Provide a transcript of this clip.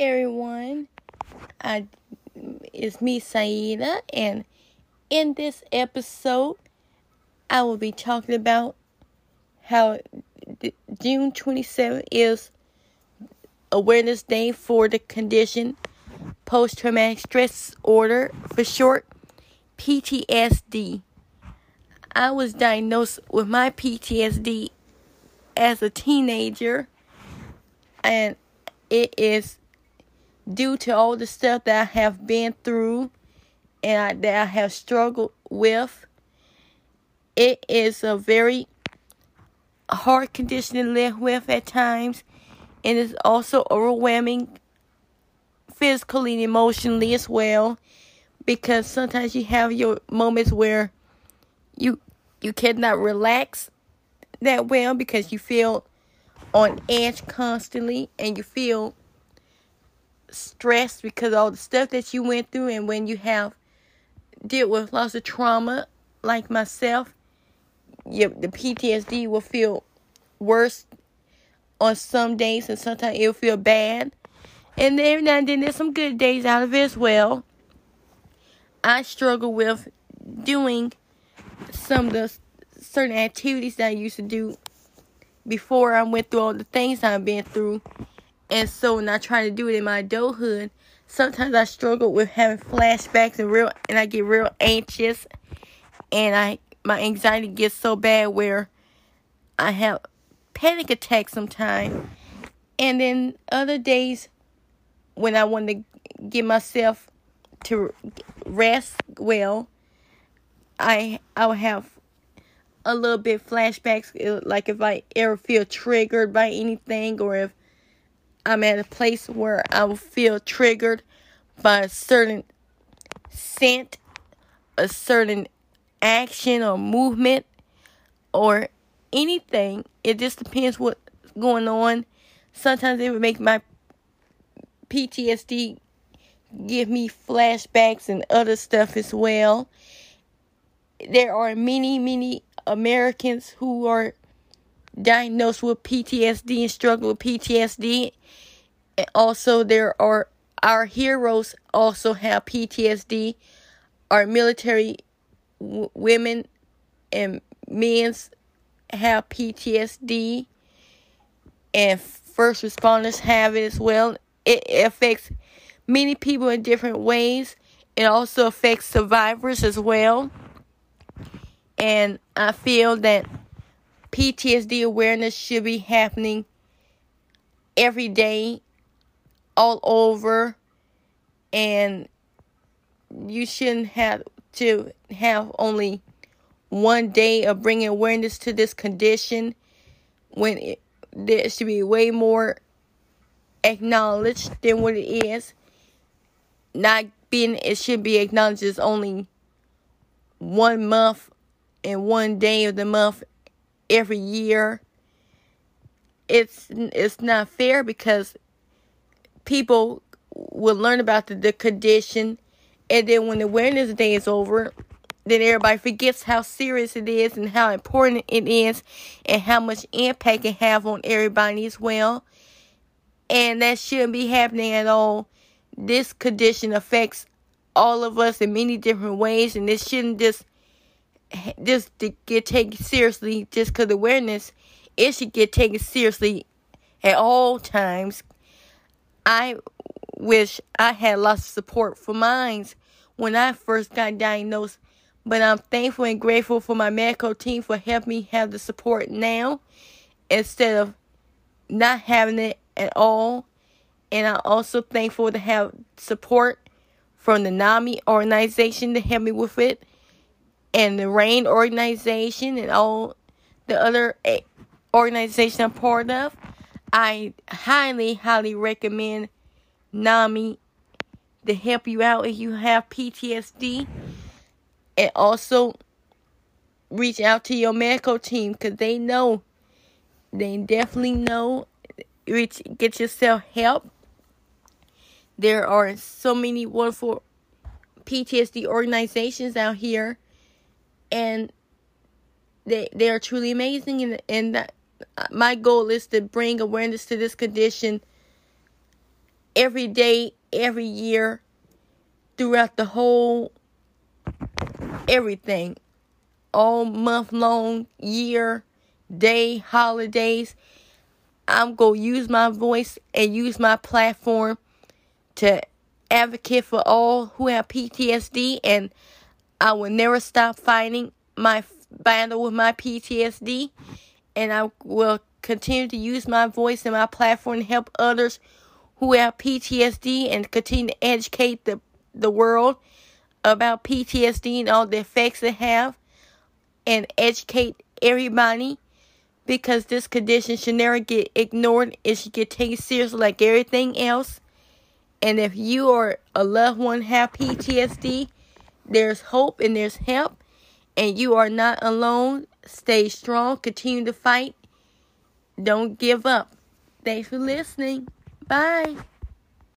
everyone. I, it's me, Saida, and in this episode, I will be talking about how June 27th is Awareness Day for the condition post traumatic stress disorder, for short, PTSD. I was diagnosed with my PTSD as a teenager, and it is due to all the stuff that I have been through and I, that I have struggled with. It is a very hard condition to live with at times, and it's also overwhelming physically and emotionally as well because sometimes you have your moments where you you cannot relax that well because you feel on edge constantly and you feel stressed because all the stuff that you went through and when you have dealt with lots of trauma like myself you, the PTSD will feel worse on some days and sometimes it'll feel bad and every now and then there's some good days out of it as well I struggle with doing some of the certain activities that I used to do before I went through all the things I've been through. And so when I try to do it in my adulthood, sometimes I struggle with having flashbacks and real and I get real anxious and I my anxiety gets so bad where I have panic attacks sometimes. And then other days when I want to get myself to rest well, I I will have a little bit flashbacks, uh, like if I ever feel triggered by anything, or if I'm at a place where I will feel triggered by a certain scent, a certain action or movement, or anything. It just depends what's going on. Sometimes it would make my PTSD give me flashbacks and other stuff as well. There are many, many Americans who are diagnosed with PTSD and struggle with PTSD. And also, there are our heroes also have PTSD. Our military w- women and men's have PTSD, and first responders have it as well. It affects many people in different ways. It also affects survivors as well. And I feel that PTSD awareness should be happening every day, all over. And you shouldn't have to have only one day of bringing awareness to this condition when it, there should be way more acknowledged than what it is not being it should be acknowledged as only one month and one day of the month every year. It's it's not fair because people will learn about the, the condition and then when the awareness day is over then everybody forgets how serious it is and how important it is and how much impact it have on everybody as well. And that shouldn't be happening at all this condition affects all of us in many different ways, and it shouldn't just just to get taken seriously just because awareness. It should get taken seriously at all times. I wish I had lots of support for mine when I first got diagnosed, but I'm thankful and grateful for my medical team for helping me have the support now instead of not having it at all and I'm also thankful to have support from the NAMI organization to help me with it, and the RAINN organization, and all the other eh, organizations I'm part of. I highly, highly recommend NAMI to help you out if you have PTSD, and also reach out to your medical team because they know, they definitely know. Reach, get yourself help there are so many wonderful PTSD organizations out here, and they they are truly amazing. And and that, uh, my goal is to bring awareness to this condition every day, every year, throughout the whole everything, all month long, year, day, holidays. I'm going to use my voice and use my platform to advocate for all who have PTSD, and I will never stop fighting my battle with my PTSD, and I will continue to use my voice and my platform to help others who have PTSD and continue to educate the, the world about PTSD and all the effects it have and educate everybody because this condition should never get ignored. It should get taken seriously like everything else. And if you or a loved one have PTSD, there's hope and there's help. And you are not alone. Stay strong. Continue to fight. Don't give up. Thanks for listening. Bye.